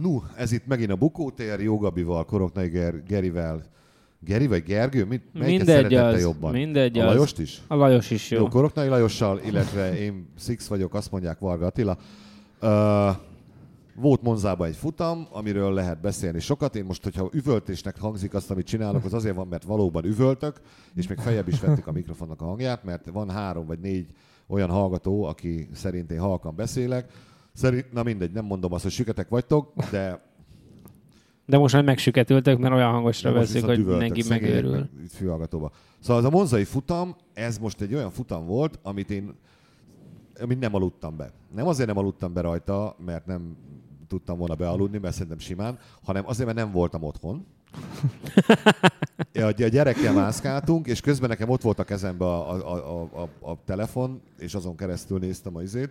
Nu, ez itt megint a Bukótér, Jogabival, Koroknai Ger- Gerivel. Geri vagy Gergő? Mit, melyiket Mindegy az, jobban? mindegy a az. Lajost is? A Lajos is jó. Jó, Koroknai Lajossal, illetve én Six vagyok, azt mondják Varga Attila. Uh, volt Monzában egy futam, amiről lehet beszélni sokat. Én most, hogyha üvöltésnek hangzik azt, amit csinálok, az azért van, mert valóban üvöltök, és még feljebb is vették a mikrofonnak a hangját, mert van három vagy négy olyan hallgató, aki szerint én halkan beszélek. Szerint, na mindegy, nem mondom azt, hogy süketek vagytok, de De most már megsüketültök, mert olyan hangosra veszik, hogy mindenki megőrül. meg Itt fülhallgatóba. Szóval az a monzai futam, ez most egy olyan futam volt, amit én amit nem aludtam be. Nem azért nem aludtam be rajta, mert nem tudtam volna bealudni, mert szerintem simán, hanem azért, mert nem voltam otthon. A gyerekkel mászkáltunk, és közben nekem ott volt a kezembe a, a, a, a, a telefon, és azon keresztül néztem a izét,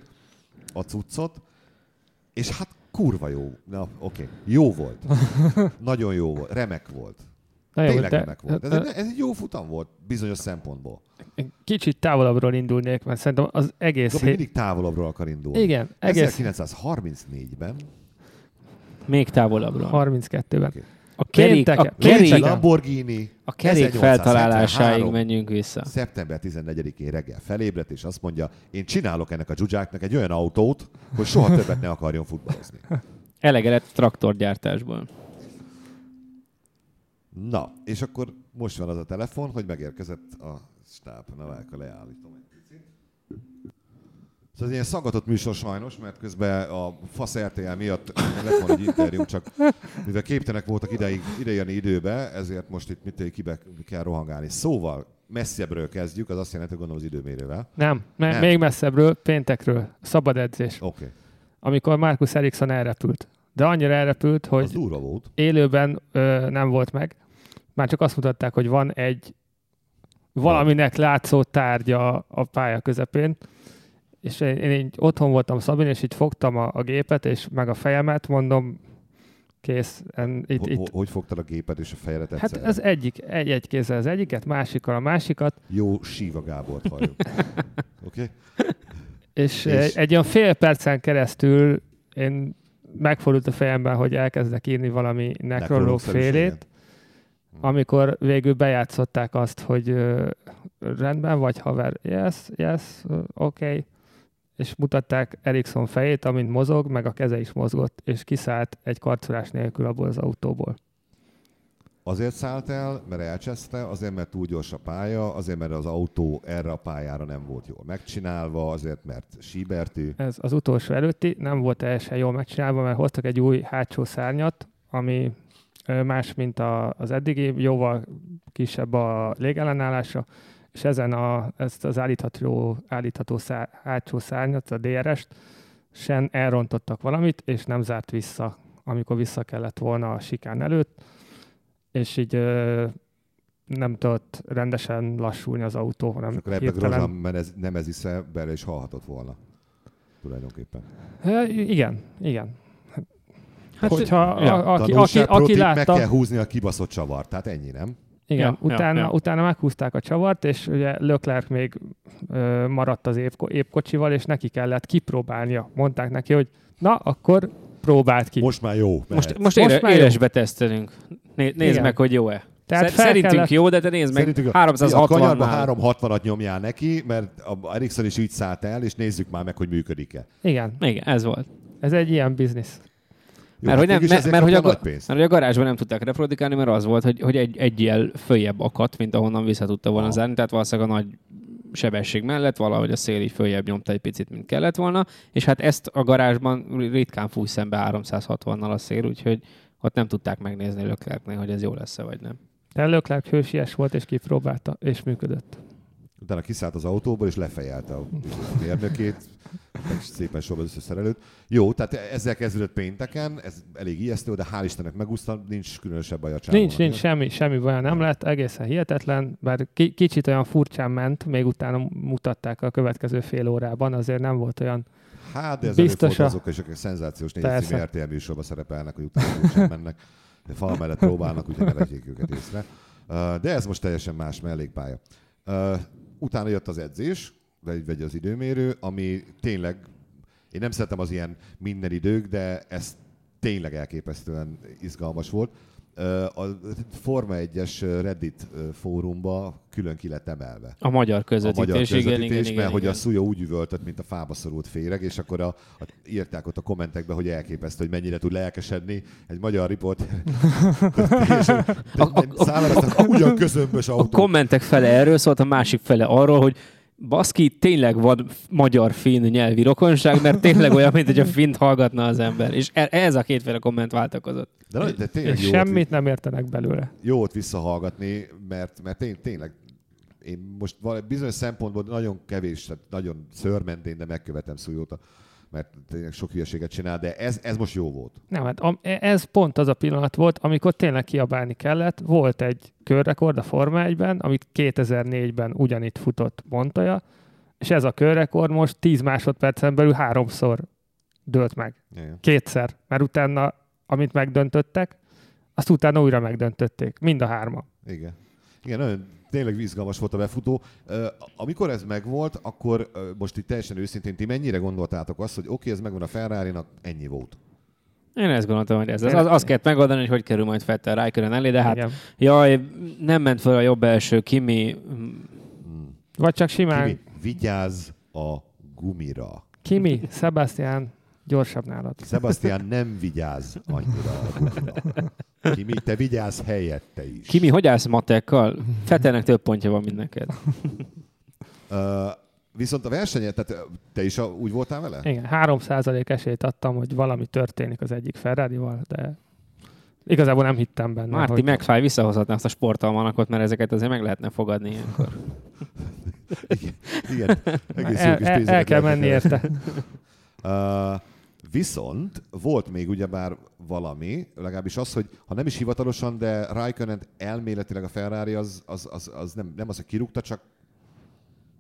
a cuccot, és hát kurva jó. Na, oké. Jó volt. Nagyon jó volt. Remek volt. Na jó, Tényleg de- remek volt. Ez egy, ez egy jó futam volt, bizonyos szempontból. Kicsit távolabbról indulnék, mert szerintem az egész... Gabi hét- mindig távolabbról akar indulni. Igen, egész 1934-ben Még távolabbra. 32-ben. Oké. A kerék, a kerék. Lamborghini a kerék 1873. feltalálásáig menjünk vissza. Szeptember 14-én reggel felébredt, és azt mondja, én csinálok ennek a dzsuzsáknak egy olyan autót, hogy soha többet ne akarjon futballozni. Elege lett traktorgyártásból. Na, és akkor most van az a telefon, hogy megérkezett a stáb. Na, várj, leállítom egy ez ilyen szaggatott műsor sajnos, mert közben a fasz RTL miatt lett volna egy interjú, csak mivel képtelenek voltak ideig, idejönni időbe, ezért most itt mit kibe kell rohangálni. Szóval messzebbről kezdjük, az azt jelenti, hogy gondolom az időmérővel. Nem, me- Nem. még messzebbről, péntekről, szabad edzés, Oké, okay. amikor Markus Eriksson elrepült. De annyira elrepült, az hogy durva volt. élőben ö, nem volt meg. Már csak azt mutatták, hogy van egy valaminek látszó tárgya a pálya közepén, és én, én így otthon voltam Szabin, és így fogtam a, a gépet, és meg a fejemet, mondom, kész. En, itt, Ho- itt. ho- Hogy fogtad a gépet és a fejedet Hát ez egyik, egy, egy kézzel az egyiket, másikkal a másikat, Jó Síva Gábort halljuk. Oké? Okay? és, És? és egy olyan fél percen keresztül én megfordult a fejemben, hogy elkezdek írni valami nekrológ félét, amikor végül bejátszották azt, hogy rendben vagy haver, yes, yes, oké, okay. És mutatták Erikson fejét, amint mozog, meg a keze is mozgott, és kiszállt egy karcolás nélkül abból az autóból. Azért szállt el, mert elcseszte, azért, mert túl gyors a pálya, azért, mert az autó erre a pályára nem volt jól megcsinálva, azért, mert síbertű. Ez az utolsó előtti, nem volt teljesen jól megcsinálva, mert hoztak egy új hátsó szárnyat, ami más, mint az eddigi, jóval kisebb a légellenállása, és ezen a, ezt az állítható, állítható szár, hátsó szárnyat, a DRS-t, sen elrontottak valamit, és nem zárt vissza, amikor vissza kellett volna a sikán előtt, és így ö, nem tudott rendesen lassulni az autó, hanem És akkor ebbe Grozan menez, nem ez isze, bele is halhatott volna. Tulajdonképpen. Ö, Igen, igen. Hát, Hogyha ja. a, aki, aki, aki protip, meg látta, kell húzni a kibaszott csavart, tehát ennyi, nem? Igen, Ja, utána, ja, ja. utána meghúzták a csavart, és ugye Leclerc még ö, maradt az épp, épp kocsival, és neki kellett kipróbálnia. Mondták neki, hogy na, akkor próbált ki. Most már jó. Mehet. Most, most, Most ére, már jó. élesbe tesztelünk. Né, nézd Igen. meg, hogy jó-e. Tehát Szerintünk kellett- jó, de te nézd meg, Szerintük a, a 360 kanyarba nál. 360-at nyomjál neki, mert a Ericsson is így szállt el, és nézzük már meg, hogy működik-e. Igen, Igen, ez volt. ez egy ilyen biznisz. Jó, Mert hogy nem- mert- mert hogy a pénzt. Mert ugye a garázsban nem tudták reprodukálni, mert az volt, hogy, hogy egy, egy jel följebb akadt, mint ahonnan vissza tudta volna Aha. zárni, tehát valószínűleg a nagy sebesség mellett valahogy a szél így följebb nyomta egy picit, mint kellett volna, és hát ezt a garázsban ritkán fúj szembe 360-nal a szél, úgyhogy ott nem tudták megnézni Leclercnél, hogy ez jó lesz-e vagy nem. De Leclerc hősies volt, és kipróbálta, és működött. Utána kiszállt az autóból, és lefejelte a mérnökét, meg szépen sorba az összes szerelőt. Jó, tehát ezzel kezdődött pénteken, ez elég ijesztő, de hál' Istennek megúszta, nincs különösebb baj a csávónak. Nincs, nincs semmi, semmi baj nem lett, egészen hihetetlen, bár ki, kicsit olyan furcsán ment, még utána mutatták a következő fél órában, azért nem volt olyan Hát, de ez Biztos a- azok is, akik szenzációs Persze. négycímű RTL műsorban szerepelnek, hogy utána sem mennek, de fal mellett próbálnak, úgyhogy ne vegyék őket észre. De ez most teljesen más mellékpálya. Utána jött az edzés, vagy vagy az időmérő, ami tényleg, én nem szeretem az ilyen minden idők, de ez tényleg elképesztően izgalmas volt. A Forma 1-es Reddit fórumba külön ki lett emelve. A magyar közvetítés, a magyar közvetítés igen, igen, igen, mert hogy igen. a Szuja úgy üvöltött, mint a fába szorult féreg, és akkor a, a, írták ott a kommentekbe, hogy elképesztő, hogy mennyire tud lelkesedni egy magyar riporter. A- a- ugyan közömbös A autó. kommentek fele erről szólt, a másik fele arról, hogy baszki, tényleg van magyar-finn nyelvi rokonság, mert tényleg olyan, mint hogy a fint hallgatna az ember. És e- ez a kétféle komment váltakozott. De, de tényleg És jó, volt, semmit nem értenek belőle. jó volt visszahallgatni, mert, mert tény, tényleg én most val- bizonyos szempontból nagyon kevés, tehát nagyon szörmentén, de megkövetem Szujóta, mert tényleg sok hülyeséget csinál, de ez, ez most jó volt. Nem, hát am- ez pont az a pillanat volt, amikor tényleg kiabálni kellett. Volt egy körrekord a Forma 1-ben, amit 2004-ben ugyanitt futott Montoya, és ez a körrekord most 10 másodpercen belül háromszor dőlt meg. Igen. Kétszer, mert utána, amit megdöntöttek, azt utána újra megdöntötték. Mind a hárma. Igen. Igen, nagyon tényleg izgalmas volt a befutó. Amikor ez megvolt, akkor most itt teljesen őszintén, ti mennyire gondoltátok azt, hogy oké, okay, ez megvan a ferrari ennyi volt. Én ezt gondoltam, hogy ez az. Az, azt kellett megoldani, hogy hogy kerül majd Fettel Rijkönen elé, de hát Igen. jaj, nem ment fel a jobb első Kimi. Vagy csak simán Kimi, vigyázz a gumira. Kimi, Sebastian gyorsabb nálad. Sebastian nem vigyáz annyira a gumira. Kimi, te vigyázz helyette is. Kimi, hogy állsz matekkal? Fettelnek több pontja van, mint neked. Uh, viszont a versenyet, tehát te is a, úgy voltál vele? Igen, 3% esélyt adtam, hogy valami történik az egyik Ferrari-val, de igazából nem hittem benne. Márti hogy... megfáj, visszahozhatná azt a sportalmanakot, mert ezeket azért meg lehetne fogadni ilyenkor. Igen, igen. Egész el, kis el, el kell menni érte. Uh, viszont volt még ugyebár valami, legalábbis az, hogy ha nem is hivatalosan, de Raikkonen elméletileg a Ferrari az, az, az, az nem, nem az, hogy kirúgta, csak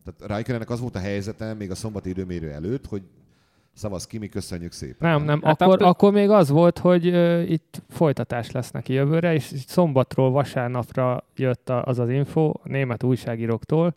tehát Raikkonennek az volt a helyzete még a szombati időmérő előtt, hogy szavaz Kimi, köszönjük szépen. Nem, nem, Hát akkor, akkor- akkor még az volt, hogy uh, itt folytatás lesz neki jövőre, és szombatról vasárnapra jött a, az az info a német újságíróktól,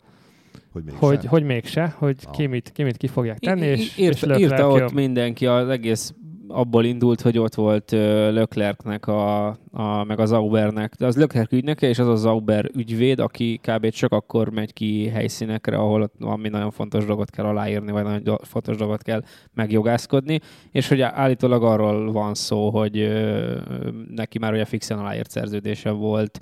Hogy, mégsem. hogy, hogy mégse, hogy Ah. kimit, kimit ki fogják tenni, és, és írta, Leclerc írta ott jön. mindenki, az egész abból indult, hogy ott volt ö, Leclercnek, a, a, meg az Zaubernek. De az Leclerc ügynöke, és az a Zauber ügyvéd, aki kb. csak akkor megy ki helyszínekre, ahol ott valami nagyon fontos dolgot kell aláírni, vagy nagyon fontos dolgot kell megjogászkodni, és hogy állítólag arról van szó, hogy neki már ugye fixen aláírt szerződése volt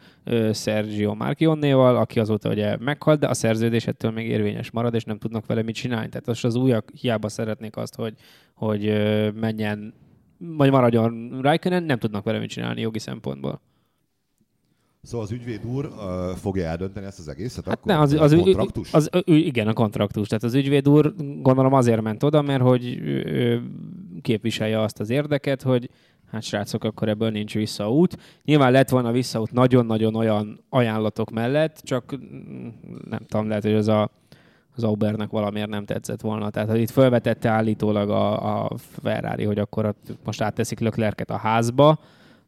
Sergio Marchionnéval, aki azóta ugye meghalt, de a szerződés ettől még érvényes marad, és nem tudnak vele mit csinálni. Tehát most az újak hiába szeretnék azt, hogy, hogy menjen, vagy maradjon Raikkonen, nem tudnak vele mit csinálni jogi szempontból. Szóval az ügyvéd úr uh, fogja eldönteni ezt az egészet? Hát akkor? ne, az, A az, kontraktus? az, az, igen, a kontraktus. Tehát az ügyvéd úr gondolom azért ment oda, mert hogy ő, ő képviselje azt az érdeket, hogy hát srácok, akkor ebből nincs visszaút. Nyilván lett volna visszaút nagyon-nagyon olyan ajánlatok mellett, csak mm, nem tudom, lehet, hogy az a az Aubernek valamiért nem tetszett volna. Tehát hogy itt felvetette állítólag a, a Ferrari, hogy akkor ott most átteszik Leclerc-et a házba,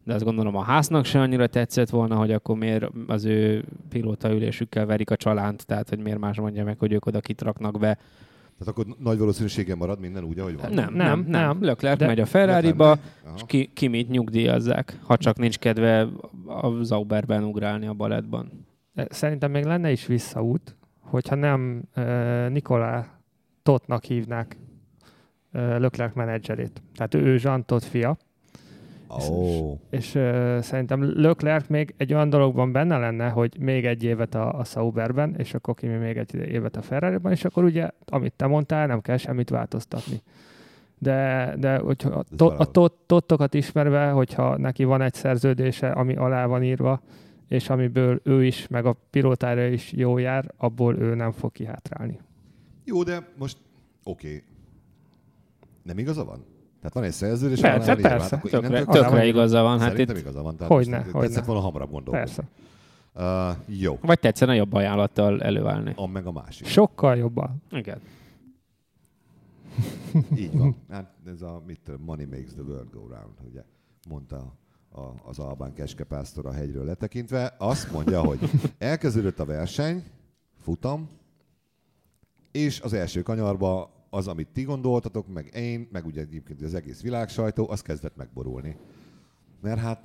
de azt gondolom a háznak se annyira tetszett volna, hogy akkor miért az ő pilótaülésükkel verik a csalánt, tehát hogy miért más mondja meg, hogy ők oda kit raknak be. Tehát akkor nagy valószínűséggel marad minden úgy, ahogy van? Nem, nem, Nem, nem. Leclerc De- megy a Ferrari-ba, és ki, ki mit nyugdíjazzák, ha csak nincs kedve a Zauberben ugrálni a balettban. De Szerintem még lenne is visszaút, hogyha nem Nikolá Totnak hívnák Leclerc menedzserét. Tehát ő Jean Todt fia, Ó. és uh, szerintem Leclerc még egy olyan dologban benne lenne, hogy még egy évet a, a Sauberben, és akkor Kimi még egy évet a Ferrari-ban, és akkor ugye, amit te mondtál, nem kell semmit változtatni. De, de hogyha a, to, a tot, tottokat ismerve, hogyha neki van egy szerződése, ami alá van írva, és amiből ő is, meg a pilótára is jó jár, abból ő nem fog kihátrálni. Jó, de most oké. Okay. Nem igaza van? Tehát van egy szerződés, Persze, van persze. Hát akkor Tökre, tökre van- igaza van. Hát itt, igaza van. Tehát Hogyne, most hogyne. Tetszett volna hamarabb gondolkodni. Persze. Uh, jó. vagy tetszene jobb ajánlattal előállni. A meg a másik. Sokkal jobban. Igen. Így van. Hát ez a mit, money makes the world go round, ugye mondta a, az Albán keskepásztor a hegyről letekintve. Azt mondja, hogy elkezdődött a verseny, futam, és az első kanyarba az, amit ti gondoltatok, meg én, meg ugye egyébként az egész világ sajtó, az kezdett megborulni. Mert hát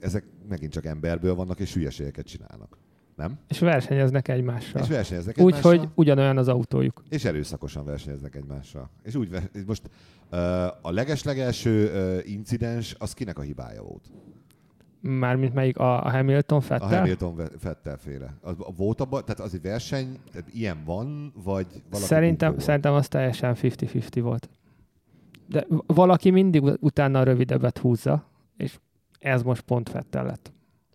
ezek megint csak emberből vannak, és hülyeségeket csinálnak. Nem? És versenyeznek egymással. És versenyeznek egymással. Úgyhogy ugyanolyan az autójuk. És erőszakosan versenyeznek egymással. És úgy, ver- most a legeslegelső incidens, az kinek a hibája volt? Mármint melyik a, Hamilton Fettel? A Hamilton Fettel féle. Az, volt abban, tehát az egy verseny, tehát ilyen van, vagy valaki Szerintem, szerintem az teljesen 50-50 volt. De valaki mindig utána a rövidebbet húzza, és ez most pont Fettel lett.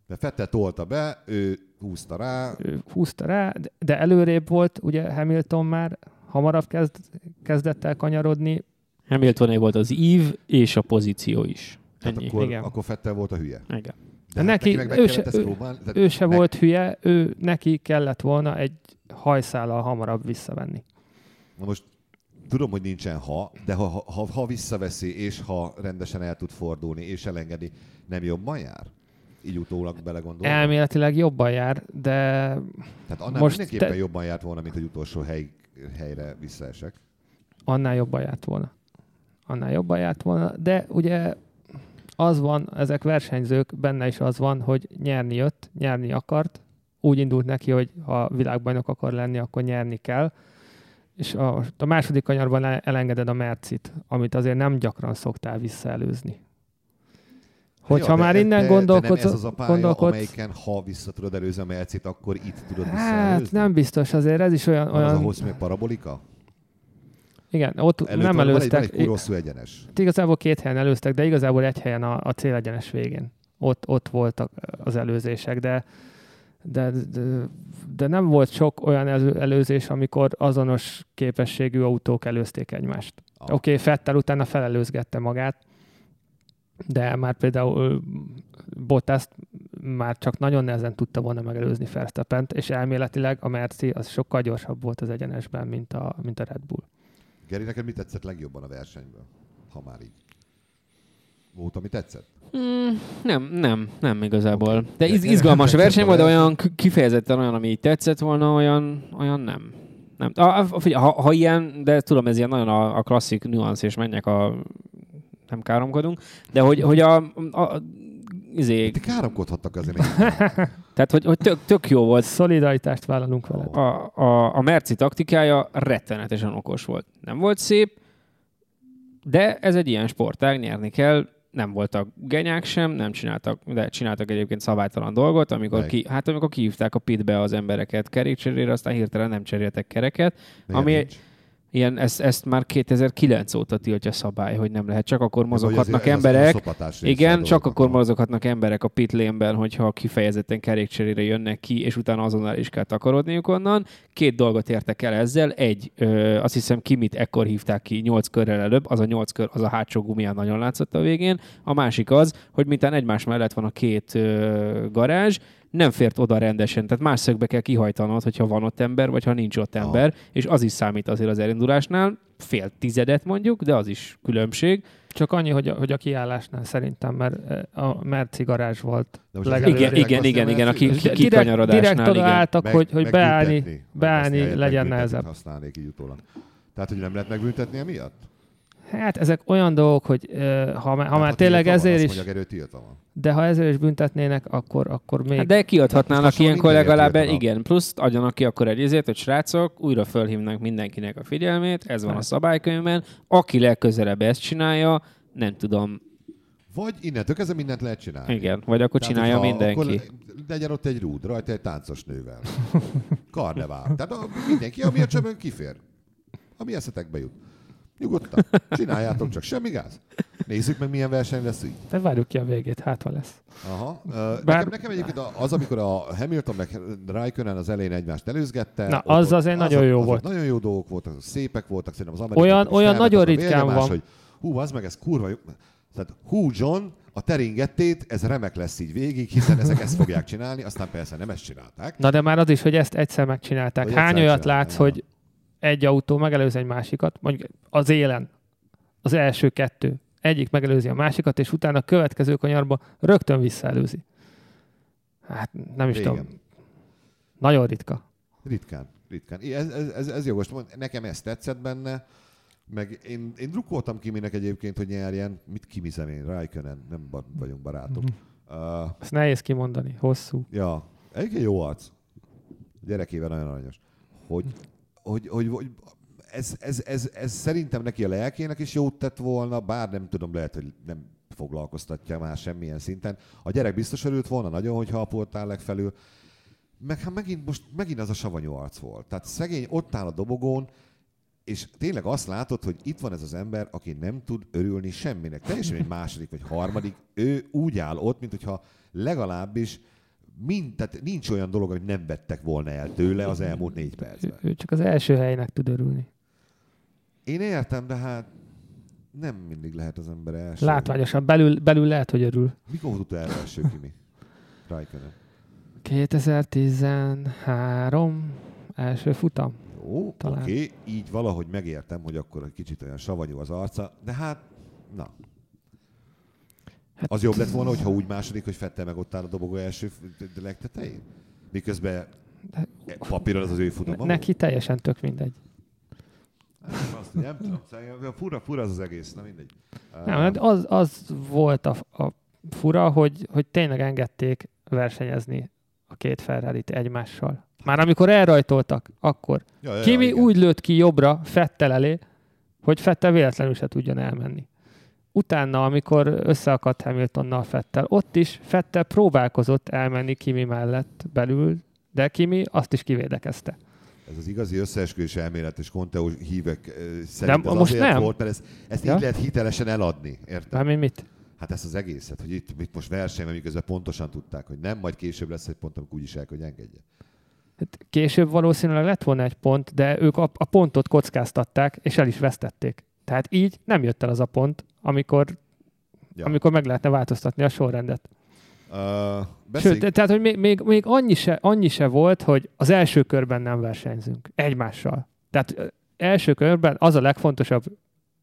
De Fettel tolta be, ő húzta rá. Ő húzta rá, de- előrébb volt, ugye Hamilton már hamarabb kezd, kezdett el kanyarodni. Hamiltoné volt az ív és a pozíció is. Tehát Ennyi. akkor, igen. akkor Fettel volt a hülye. Igen. De Neki- neki, meg, meg ő se- ő- próbálni. Ő se meg- volt hülye, ő neki kellett volna egy hajszállal hamarabb visszavenni. Na most tudom, hogy nincsen ha, de ha, ha, ha, ha visszaveszi, és ha rendesen el tud fordulni, és elengedi, nem jobban jár? Így utólag belegondolva. Elméletileg jobban jár, de Tehát annál most mindenképpen te- jobban járt volna, mint hogy utolsó hely, helyre visszaesek. annál jobban járt volna. Annál jobban járt volna, de ugye az van, ezek versenyzők, benne is az van, hogy nyerni jött, nyerni akart, úgy indult neki, hogy ha világbajnok akar lenni, akkor nyerni kell, és a, a második kanyarban le- elengeded a Mercit, amit azért nem gyakran szoktál visszaelőzni. Hogyha Ja, már innen de, de gondolkodsz, ez az a pálya, gondolkodsz amelyiken ha vissza tudod előzni a Mercit, akkor itt tudod hát nem biztos, azért ez is olyan, Van az a olyan hosszú még parabolika? igen, ott Előtt nem van, van egy, van előztek, egy egyenes. Hát igazából két helyen előztek, de igazából egy helyen a, a célegyenes végén. Ott, ott voltak az előzések, de, de, de, de nem volt sok olyan elő, előzés, amikor azonos képességű autók előzték egymást. Ah. Oké, okay, Fettel utána felelőzgette magát, de már például Bottas már csak nagyon nehezen tudta volna megelőzni Verstappent, és elméletileg a Merci az sokkal gyorsabb volt az egyenesben, mint a, mint a Red Bull. Geri, neked mi tetszett legjobban a versenyből? Ha már így. Volt, ami tetszett? Mm, nem, nem, nem igazából. Oké. De iz, izgalmas a verseny volt, de olyan kifejezetten olyan, ami így tetszett volna, olyan, olyan nem. nem. A, a, ha, ha, ilyen, de tudom, ez ilyen nagyon a, a klasszik nüansz, és menjek a... Nem káromkodunk, de hogy, hogy a, a, a izé, Ti káromkodhattak azért tehát hogy, hogy tök, tök jó volt Szolidaritást vállalunk vele. a, a, a Merci taktikája rettenetesen okos volt. Nem volt szép, de ez egy ilyen sportág, nyerni kell. Nem voltak genyák sem, nem csináltak, de csináltak egyébként szabálytalan dolgot, amikor, ki, hát amikor kihívták a pitbe az embereket kerékcserére, aztán hirtelen nem cseréltek kereket. Miért Ami- nincs? Ilyen, ezt, ezt már 2009 óta tiltja szabály, hogy nem lehet, csak akkor mozoghatnak ez- emberek. Igen, csak akkor aha. mozoghatnak emberek a pit lane-ben, hogyha kifejezetten kerékcserére jönnek ki, és utána azonnal is kell takarodniuk onnan. Két dolgot értek el ezzel. Egy, ö, azt hiszem Kimit ekkor hívták ki nyolc körrel előbb, az a nyolc kör, az a hátsó gumián nagyon látszott a végén. A másik az, hogy mintán egymás mellett van a két ö, garázs, nem fért oda rendesen, tehát más szögbe kell kihajtanod, hogyha van ott ember, vagy ha nincs ott Aha. ember, és az is számít azért az elindulásnál, fél tizedet mondjuk, de az is különbség. Csak annyi, hogy a, hogy a kiállásnál szerintem, mert eh, a Merci garázs volt. Igen, igen, igen, igen, aki elfűzik? ki- kikanyarodásnál, direkt oda igen. álltak, hogy, hogy beállni, beállni legyen nehezebb. használnék így utólag. Tehát, hogy nem lehet megbüntetni emiatt? Hát ezek olyan dolgok, hogy uh, ha, már- ha Hát, már tényleg ezért is, van. de ha ezért is büntetnének, akkor, akkor még... Hát de kiadhatnának Most ilyenkor legalább, mindenért igen, plusz adjanak ki akkor egy izét, hogy srácok, újra fölhívnak mindenkinek a figyelmét, ez van a Hát. szabálykönyvben, aki legközelebb ezt csinálja, nem tudom, Vagy innentől kezdve mindent lehet csinálni. igen, vagy akkor Tehát, csinálja hogyha- mindenki. Akkor legyen ott egy rúd, rajta egy táncos nővel. Karnevál. Tehát a, mindenki, ami a csömön kifér. Ami eszetekbe jut. Nyugodtan. Csináljátok csak, semmi gáz. Nézzük meg, milyen verseny lesz így. De várjuk ki a végét, hát ha lesz. Aha. Bár- Nekem, nekem egyébként az, amikor a Hamilton meg Raikkonen az elején egymást előzgette. Na, az ott- azért nagyon jó az volt. Nagyon jó dolgok voltak, szépek voltak, szerintem az amerikai Olyan- olyan nagyon ritkán van. Hogy, hú, az meg ez kurva jó. Tehát hú, John, a teringettét, ez remek lesz így végig, hiszen ezek ezt fogják csinálni, aztán persze nem ezt csinálták. Na de már az is, hogy ezt egyszer megcsinálták. Hogy Hány egyszer olyat látsz, hogy egy autó megelőzi egy másikat, mondjuk az élen, az első kettő, egyik megelőzi a másikat, és utána a következő kanyarba rögtön visszaelőzi. Hát nem is Régen. tudom. Nagyon ritka. Ritkán, ritkán. Ez, ez, ez, ez jogos. Nekem ez tetszett benne. Meg én, én drukkoltam Kiminek egyébként, hogy nyerjen. Mit kimizem én? Raikkonen, nem ba- vagyunk barátok. Uh, Ezt nehéz kimondani, hosszú. ja, egyébként jó arc. Gyerekével nagyon aranyos. Hogy, hogy, hogy, hogy ez, ez, ez, ez, szerintem neki a lelkének is jót tett volna, bár nem tudom, lehet, hogy nem foglalkoztatja már semmilyen szinten. A gyerek biztos örült volna nagyon, hogy halpoltál legfelül. Meg hát megint, most megint az a savanyú arc volt. Tehát szegény ott áll a dobogón, és tényleg azt látod, hogy itt van ez az ember, aki nem tud örülni semminek. Teljesen egy második vagy harmadik, ő úgy áll ott, mint hogyha legalábbis mind, tehát nincs olyan dolog, amit nem vettek volna el tőle az elmúlt négy percben. Ő, ő csak az első helynek tud örülni. Én értem, de hát nem mindig lehet az ember első. Látványosan, belül, belül lehet, hogy örül. Mikor volt utoljára első Kimi? Raikkonen. 2013 első futam. Jó, oké, okay, így valahogy megértem, hogy akkor egy kicsit olyan savanyú az arca, de hát, na. Hát- Az jobb lett volna, hogyha úgy második, hogy Fettel meg ott áll a dobogó első legtetején? Miközben De- papíron az az ő futama? Neki teljesen tök mindegy. Hát, Azt nem tudom, fura, fura az az egész, na mindegy. Nem, hát az, az volt a, a fura, hogy, hogy tényleg engedték versenyezni a két ferrari egymással. Már amikor elrajtoltak, akkor. ja, ja, Kimi igen. úgy lőtt ki jobbra Fettel elé, hogy Fettel véletlenül se tudjon elmenni. Utána, amikor összeakadt Hamiltonnal Fettel, ott is Fettel próbálkozott elmenni Kimi mellett belül, de Kimi azt is kivédekezte. Ez az igazi összeesküvés elmélet és Conteo hívek szerint De ez most azért nem. volt, mert ezt, ezt Ja? így lehet hitelesen eladni. Érted? Mármint mit? Hát ezt az egészet, hogy itt, itt most versenyben, miközben pontosan tudták, hogy nem, majd később lesz egy pont, amikor úgyis el, hogy engedje. Hát később valószínűleg lett volna egy pont, de ők a, a pontot kockáztatták, és el is vesztették. Tehát így nem jött el az a pont, amikor, Ja. amikor meg lehetne változtatni a sorrendet. Uh, Sőt, beszéljünk, te- tehát, hogy még, még, még annyi, se, annyi se volt, hogy az első körben nem versenyzünk egymással. Tehát első körben az a legfontosabb,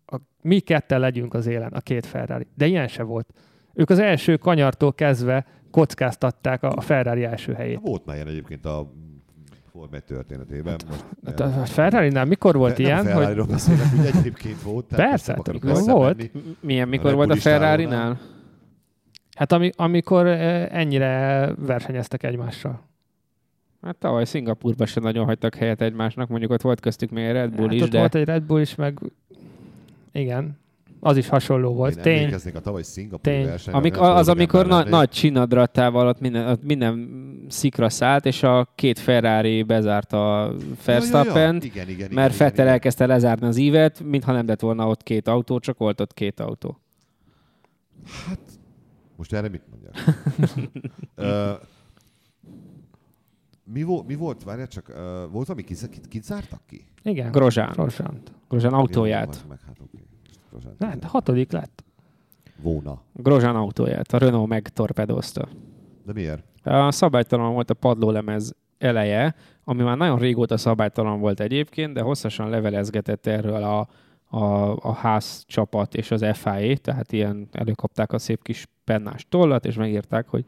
a, mi ketten legyünk az élen, a két Ferrari. De ilyen se volt. Ők az első kanyartól kezdve kockáztatták a, a Ferrari első helyét. volt már ilyen egyébként a Forma 1 történetében. Most, Hát a a Ferrari-nál mikor volt nem ilyen, a hogy beszélek, hogy egyébként volt. Persze, nem hát volt. Milyen, mikor A volt a Ferrari-nál? Hát ami, amikor eh, ennyire versenyeztek egymással. Hát tavaly Szingapurban sem nagyon hagytak helyet egymásnak, mondjuk ott volt köztük még egy Red Bull hát is, ott de volt egy Red Bull is, meg igen, az is hasonló volt. Én Tény, emlékeznék a tavaly versenyre. Amik, az, amikor na, nagy csinadrattával ott minden, ott minden szikra szállt, és a két Ferrari bezárta a verstappen Ja, ja, ja. Igen, igen, mert igen, Vettel igen. elkezdte lezárni az ívet, mintha nem lett volna ott két autó, csak volt ott két autó. Most erre mit mondjak? Mi, vo- mi volt, várjál csak, ö, volt valami, kit, kit, kit zártak ki? igen. Grozsán. Grozsánt. Grozsán autóját. Meg, hát Grosjean Hát hatodik lett. Vóna. Grozsán autóját. A Renault megtorpedozta. De miért? A szabálytalan volt a padlólemez eleje, ami már nagyon régóta szabálytalan volt egyébként, de hosszasan levelezgetett erről a, a, a ház csapat és az FIA, tehát ilyen előkapták a szép kis pennás tollat, és megírták, hogy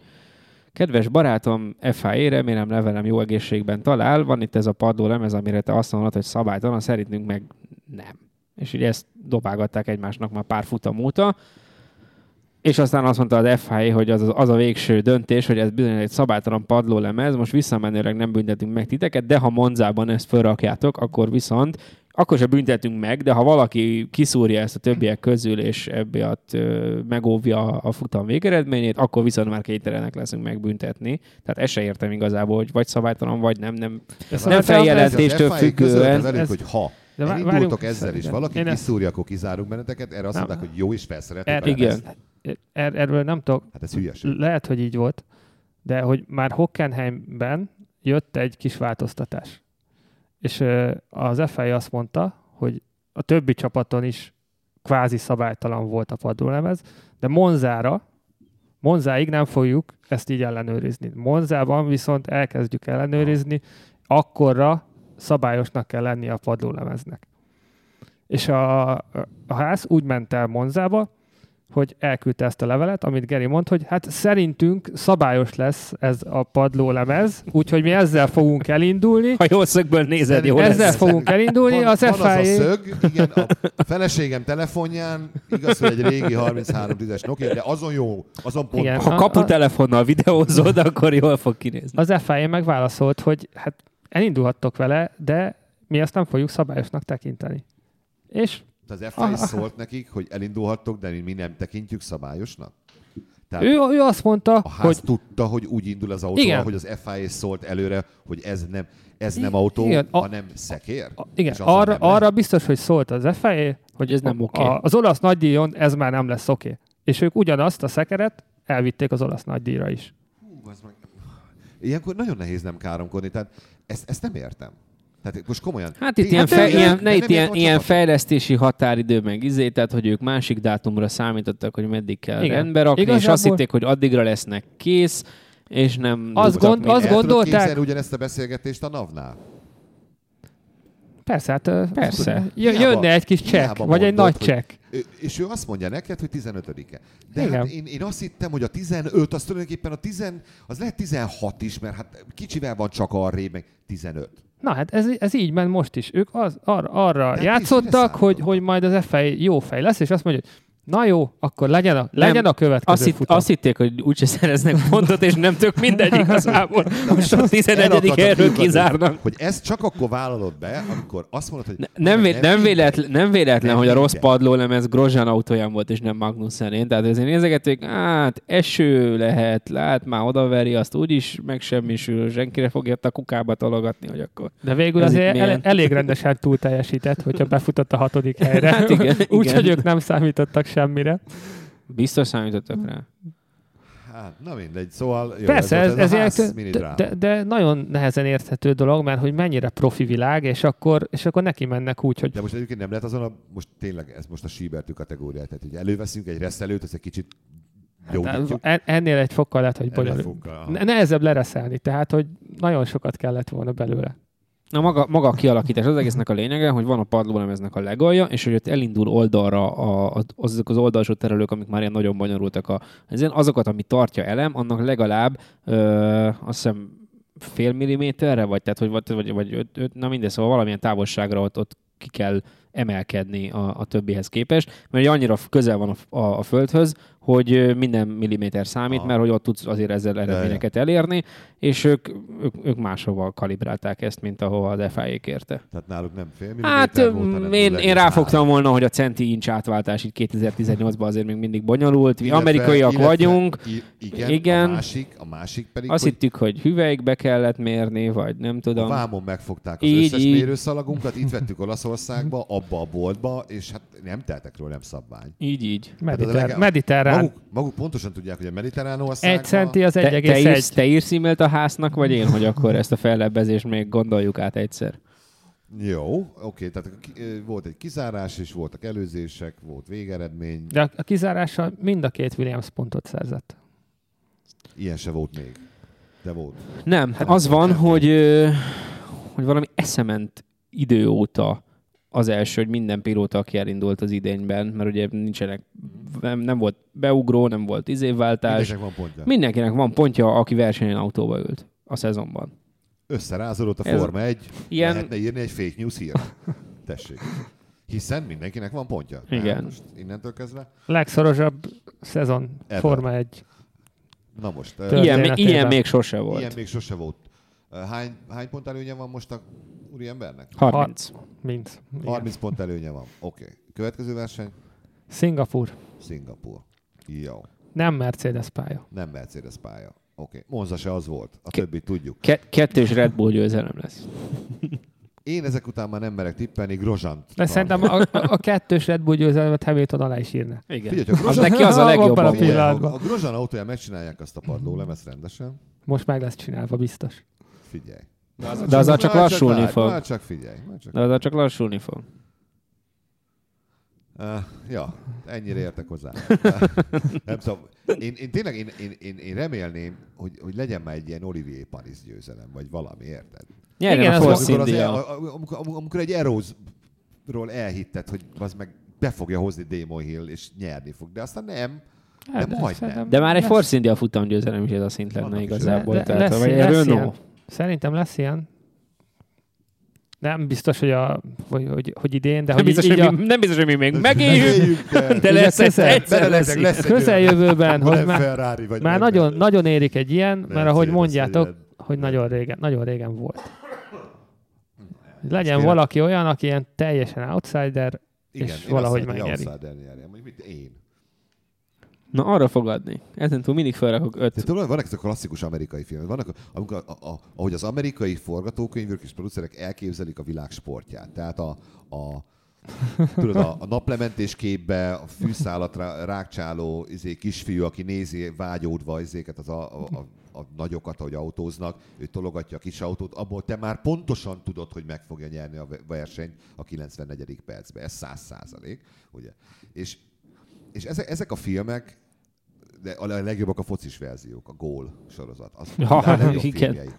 kedves barátom, FIA, remélem levelem jó egészségben talál, van itt ez a padlólemez, amire te azt mondod, hogy szabálytalan, szerintünk meg nem. És ugye ezt dobálgatták egymásnak már pár futam óta, és aztán azt mondta az FIA, hogy az, az a végső döntés, hogy ez bizony egy szabálytalan padlólemez, most visszamenőleg nem büntetünk meg titeket, de ha Monzában ezt felrakjátok, akkor viszont akkor se büntetünk meg, de ha valaki kiszúrja ezt a többiek közül, és ebből megóvja a futam végeredményét, akkor viszont már kénytelenek leszünk megbüntetni. Tehát ezt se értem igazából, hogy vagy szabálytalan, vagy nem. nem. Ez Nem feljelent- Ez az Jelentéstől FIA közölte függően- velük, ez- hogy ha De vá- elindultok várjunk, ezzel, szerintem. valaki Én ezt- kiszúrja, akkor kiszárunk benneteket, erre azt Nem. mondták, hogy jó, és felszereltek. Er- igen. Er, erről nem tudok, Hát ez hülyeség. lehet, hogy így volt, de hogy már Hockenheimben jött egy kis változtatás. És az FIA azt mondta, hogy a többi csapaton is kvázi szabálytalan volt a padlólemez, de Monzára, Monzáig nem fogjuk ezt így ellenőrizni. Monzában viszont elkezdjük ellenőrizni, akkorra szabályosnak kell lenni a padlólemeznek. És a, a ház úgy ment el Monzába, hogy elküldte ezt a levelet, amit Geri mond, hogy hát szerintünk szabályos lesz ez a padlólemez, úgyhogy mi ezzel fogunk elindulni. Ha jó szögből nézed, jó Ezzel lesz. fogunk elindulni. Van, Az van az a FIA... szög, igen, a feleségem telefonján, igaz, hogy egy régi 3310-es Nokia, de azon jó, azon pont. Igen. Ha kaputelefonnal videózod, akkor jól fog kinézni. Az FIA megválaszolt, hogy hát elindulhattok vele, de mi ezt nem fogjuk szabályosnak tekinteni. És Az FIA Ah, szólt nekik, hogy elindulhattok, de mi nem tekintjük szabályosnak? Tehát ő, ő azt mondta, a ház hogy tudta, hogy úgy indul az autó, Igen. hogy az FIA szólt előre, hogy ez nem, ez nem autó, igen, a- hanem szekér. a- igen, arra, nem arra biztos, hogy szólt az FIA, hogy ez nem oké. a, az olasz nagydíjon ez már nem lesz oké. És ők ugyanazt a szekeret elvitték az olasz nagydíjra is. Hú, az meg... Ilyenkor nagyon nehéz nem káromkodni, tehát ezt, ezt nem értem. Tehát most komolyan. Hát itt ilyen, de- fe, ilyen, ne nem itt ilyen, ilyen fejlesztési határidő meg izé, tehát hogy ők másik dátumra számítottak, hogy meddig kell Igen. rendbe rakni, és Igazából- azt hitték, hogy addigra lesznek kész, és nem Az dugtak gond- még az el. El tudod gondolták- képzelni ugyanezt a beszélgetést a NAV-nál? Persze, hát Persze. Hiába- jönne egy kis csekk, vagy egy mondod, nagy hogy- csekk. És ő azt mondja neked, hogy 15-e. De Igen. hát én, én azt hittem, hogy a 15, az tulajdonképpen a 10, az lehet 16 is, mert hát kicsivel van csak arrébb, meg 15. Na hát ez, ez így ment most is. Ők az, arra, arra De játszottak, hogy, hogy majd az FA jó fej lesz, és azt mondja, hogy na jó, akkor legyen a, legyen a következő Azt, hitt, futam. azt hitték, hogy úgyse szereznek pontot, és nem tök mindegy igazából. Most a 11. Elakadtak erről kizárnak. Hogy ezt csak akkor vállalod be, amikor azt mondod, hogy... Ne, nem, vé, nem, mindegy. véletlen, nem véletlen, Nem hogy a rossz padlólemez Grozsán autóján volt, és nem Magnussenén. Tehát ezért nézegették, hát eső lehet, lát, már odaveri, azt úgyis megsemmisül, senkire fogja a kukába tologatni, hogy akkor... De végül azért el, elég rendesen túl teljesített, hogyha befutott a hatodik helyre. Hát igen, ők nem számítottak semmire. Biztos számítottak rá. Hát, na mindegy, szóval... Jó, Persze, ez, ez, ez, ez ilyen, mini de, dráma. de, de, nagyon nehezen érthető dolog, mert hogy mennyire profi világ, és akkor, és akkor neki mennek úgy, hogy De most egyébként nem lehet azon a, most tényleg ez most a síbertű kategóriát, tehát hogy előveszünk egy reszelőt, ez egy kicsit gyógyítjuk. en- ennél egy fokkal lehet, hogy bonyolult. Nehezebb lereszelni, tehát hogy nagyon sokat kellett volna belőle. Na maga, maga a kialakítás az egésznek a lényege, hogy van a padlólemeznek a legalja, és hogy ott elindul oldalra a, a, azok az oldalsó terelők, amik már ilyen nagyon bonyolultak. A, azokat, ami tartja elem, annak legalább ö, azt hiszem fél milliméterre, vagy, tehát, hogy, vagy, vagy, vagy öt, öt, na mindegy, szóval valamilyen távolságra ott, ott ki kell emelkedni a, a többihez képest, mert annyira közel van a, a, a földhöz, hogy minden milliméter számít, Aha. mert hogy ott tudsz azért ezzel eredményeket elérni, és ők, ők, ők máshova kalibrálták ezt, mint ahova az FIA kérte. Tehát náluk nem fél Hát milliméter volt, hanem én, én 0,3. ráfogtam volna, hogy a centi inch átváltás itt 2018-ban azért még mindig bonyolult. Mi Illetve- amerikaiak illetve- vagyunk, i- igen, Igen. A másik, a másik pedig, azt hogy hittük, hogy hüvelykbe kellett mérni, vagy nem a tudom. vámon megfogták az Így, összes így. mérőszalagunkat, itt vettük Olaszországba, abba a boltba, és hát nem teltek róla nem szabvány. Így, így. Mediter- Hát az mediterrán. Maguk, maguk pontosan tudják, hogy a mediterrán országban... Egy centi az Te, te, 1,1. írsz, te írsz e-mailt a háznak, vagy én, hogy akkor ezt a fellebbezést még gondoljuk át egyszer? Jó, oké, tehát volt egy kizárás, és voltak előzések, volt végeredmény, De a- a kizárással mind a két Williams pontot szerzett. ilyen se volt még. De volt. Nem, Hát az van, hogy, hogy valami eszement idő óta az első, hogy minden pilóta, aki elindult az idényben, mert ugye nincsenek, nem, nem volt beugró, nem volt izéváltás. Mindenkinek van pontja. Mindenkinek van pontja, aki versenyen autóba ült a szezonban. Összerázódott a Ez- Forma 1, Ilyen- lehetne írni egy fake news hírt. Tessék. Hiszen mindenkinek van pontja. Igen. Most innentől kezdve. Legszorosabb szezon Ever. Forma 1. Na most. Ilyen, még- ilyen még sose volt. ilyen még sose volt. Hány, hány pont előnye van most a úriembernek? 30. Mint. igen. 30 pont előnye van. Oké. Okay. Következő verseny? Szingapur. Szingapur. Jó. Nem Mercedes pálya. Nem Mercedes pálya. Oké. Okay. Monza se az volt. A Ke- többit tudjuk. Ke- kettős Red Bull győzelem lesz. Én ezek után már nem merek tippelni, Grozsant. De szerintem a, a, a kettős Red Bull győzelmet Hamilton alá is írna. Igen. Figyelj, Az Grozsant, neki az a legjobb. A pillanatban. a, a Grozsán autóján megcsinálják azt a padlólemezt rendesen. Most meg lesz csinálva, biztos. Figyelj. De azzal csak Már lassulni várj, fog. Már csak figyelj. Már csak... De azzal csak lassulni fog. Uh, ja, ennyire értek hozzá. nem tudom. Én, én tényleg én, én, én, én remélném, hogy, hogy legyen már egy ilyen Olivier Paris győzelem, vagy valami, érted? Nyerjen Igen, a az Force amikor, az, el- amikor, amikor egy Erózról elhitted, hogy az meg be fogja hozni Damon Hill, és nyerni fog. De aztán nem. Hát, De majdnem. szerintem De már egy lesz- Force India futam győzelem is ez a szint lenne is igazából. De- de Tehát, lesz- vagy egy lesz Renault. ilyen. Szerintem lesz ilyen. Nem biztos, hogy, a, hogy, hogy, hogy idén, de Nem hogy biztos, így, hogy így mi, nem biztos, hogy mi még megéljük, de, de lesz egyszer lesz. Lesz a közeljövőben, hogy már, Ferrari, vagy már nagyon, nagyon érik egy ilyen, mert ahogy Mercedes, mondjátok, ilyen. hogy nagyon régen, nagyon régen volt. Hogy Legyen kéne- valaki olyan, aki ilyen teljesen outsider, Igen, és én valahogy megnyeri. outsider mit én. Na, arra fogadni. Ezen túl mindig felrakok De öt. tudod, vannak ezek a klasszikus amerikai filmek, vannak, amikor, a, a, ahogy az amerikai forgatókönyvők és producerek elképzelik a világ sportját. Tehát a, a tudod, a, a naplementés képbe a fűszálat rá- rákcsáló izé, kisfiú, aki nézi vágyódva izéket, az a, a, a, a nagyokat, ahogy autóznak, ő tologatja a kis autót, abból te már pontosan tudod, hogy meg fogja nyerni a versenyt a 94. percben. Ez száz százalék, ugye? És, és ezek, ezek a filmek, de a legjobbak a focis verziók, a gól sorozat. Az Ja, a legjobb igen. filmjei.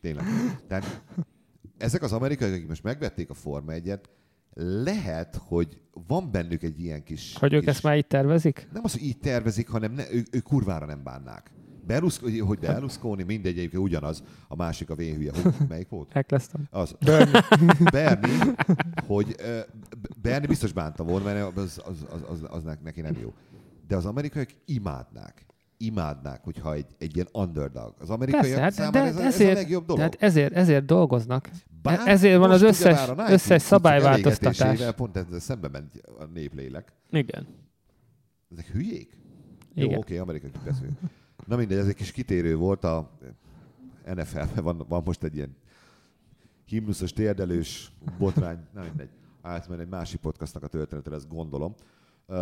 Tényleg. Tehát ezek az amerikaiak, akik most megvették a Forma 1 lehet, hogy van bennük egy ilyen kis... hogy ők kis, ezt már így tervezik. Nem az, hogy így tervezik, hanem ne, ő, ő kurvára nem bánnák. Berlusconi, hogy Berlusconi, mindegy, egyébként ugyanaz, a másik a vénhülye. Hogy, melyik volt? Eccleston. Az. Bernie, hogy Bernie biztos bánta volna, mert az, az, az, az, az ne- neki nem jó. De az amerikaiak imádnák. Imádnák, hogyha egy, egy ilyen underdog. Az amerikaiak Persze, hát, számára de, ez, a, ez a ezért, legjobb dolog. tehát ezért, ezért dolgoznak. Bár E- ezért van az összes- összes szabályváltoztatás. Pont ezzel szembe ment a néplélek. Igen. Ezek hülyék? Igen. Jó, oké, amerikai beszélünk. Na mindegy, ez egy kis kitérő volt a NFL-ben van, van most egy ilyen himnuszos térdelős botrány, nem mindegy, átmen egy másik podcastnak a történetre, ezt gondolom. Uh,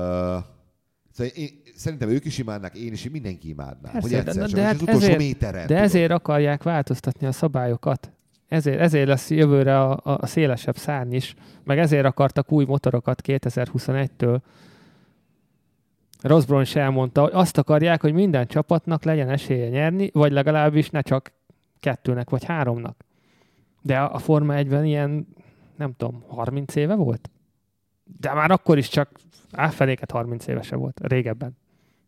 szóval én, szerintem ők is imádnák, én is, mindenki imádná. Persze, hogy egyszer de- csak, de hát az utolsó ezért- méteren. De tudod. ezért akarják változtatni a szabályokat. Ezért, ezért lesz jövőre a, a szélesebb szárny is, meg ezért akartak új motorokat 2021-től. Rosbron is elmondta, hogy azt akarják, hogy minden csapatnak legyen esélye nyerni, vagy legalábbis ne csak kettőnek vagy háromnak. De a Forma 1-ben ilyen, nem tudom, 30 éve volt? De már akkor is csak áfeléket 30 évese volt, régebben.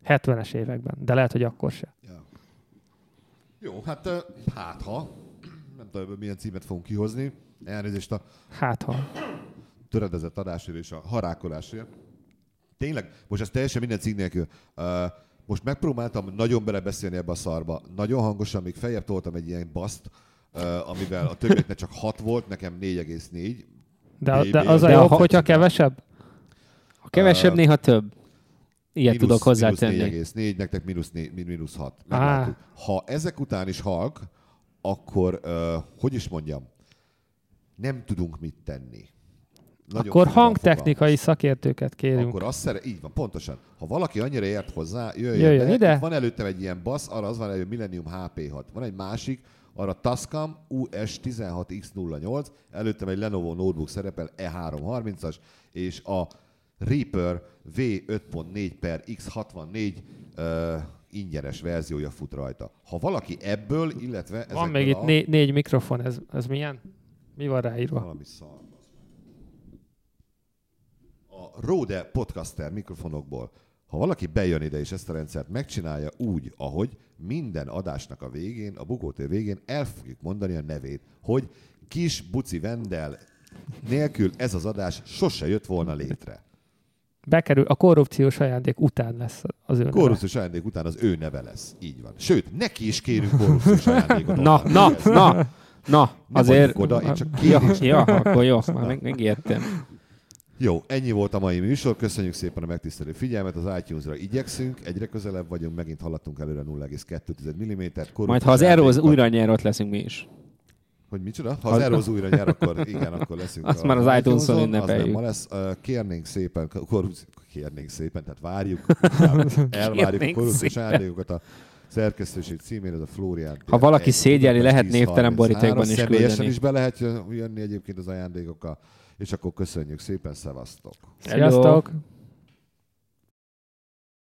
70-es években, de lehet, hogy akkor se. Ja. Jó, hát hát ha, nem tudom, milyen címet fogunk kihozni. Elnézést a Hát ha. töredezett adásért és a harákolásért. Tényleg, most ez teljesen minden cég nélkül. Uh, most megpróbáltam nagyon belebeszélni ebbe a szarba. Nagyon hangosan, még feljebb toltam egy ilyen baszt, uh, amivel a többeknek csak 6 volt, nekem 4,4. De, de BB, az a de jobb, ha- hogyha kevesebb? Ha kevesebb, Ö, néha több. Ilyet Mínusz- tudok hozzátenni. Mínusz 4,4, nektek mínusz, 4, mínusz 6. Á. Meglátjuk. Ha ezek után is halk, akkor, uh, hogy is mondjam, nem tudunk mit tenni. Nagyon Akkor hangtechnikai fogalmaz. szakértőket kérünk. Akkor azt szere... Így van, pontosan. Ha valaki annyira ért hozzá, jöjjön, Jöjjön be. ide. Itt Van előttem egy ilyen basz, arra az van elő Millennium HP6. Van egy másik, arra Tascam US16X08, előttem egy Lenovo notebook szerepel E330-as, és a Reaper V5.4 per X64 uh, ingyenes verziója fut rajta. Ha valaki ebből, illetve Van még itt a... né- négy mikrofon, ez, ez milyen? Mi van ráírva? Valami szar. A Rode podcaster mikrofonokból, ha valaki bejön ide és ezt a rendszert megcsinálja úgy, ahogy minden adásnak a végén, a bukótér végén el fogjuk mondani a nevét, hogy kis buci vendel nélkül ez az adás sose jött volna létre. Bekerül, a korrupciós ajándék után lesz az ő neve. Korrupciós ajándék után az ő neve lesz. Így van. Sőt, neki is kérünk korrupciós ajándékot. Na, na, na, na, azért... oda, én csak ja, kérés. ja, akkor jó, már meg, megértem. Jó, ennyi volt a mai műsor. Köszönjük szépen a megtisztelő figyelmet. Az iTunes-ra igyekszünk, egyre közelebb vagyunk, megint haladtunk előre 0,2 mm. Majd ha az Eroz újra nyer, ott leszünk mi is. Hogy micsoda? Ha az Eroz újra nyer, akkor igen, akkor leszünk. Azt a- már az iTunes-on Az nem ünnepeljük. ma lesz. Kérnénk szépen, korrupci- kérnénk szépen, tehát várjuk, elvárjuk a korrupciós ajándékokat a szerkesztőség címén, ez a Flórián. Ha valaki szégyelli, lehet névtelen borítékban is Személyesen küldeni. is be lehet jönni egyébként az ajándékokkal, és akkor köszönjük szépen, szevasztok! Sziasztok!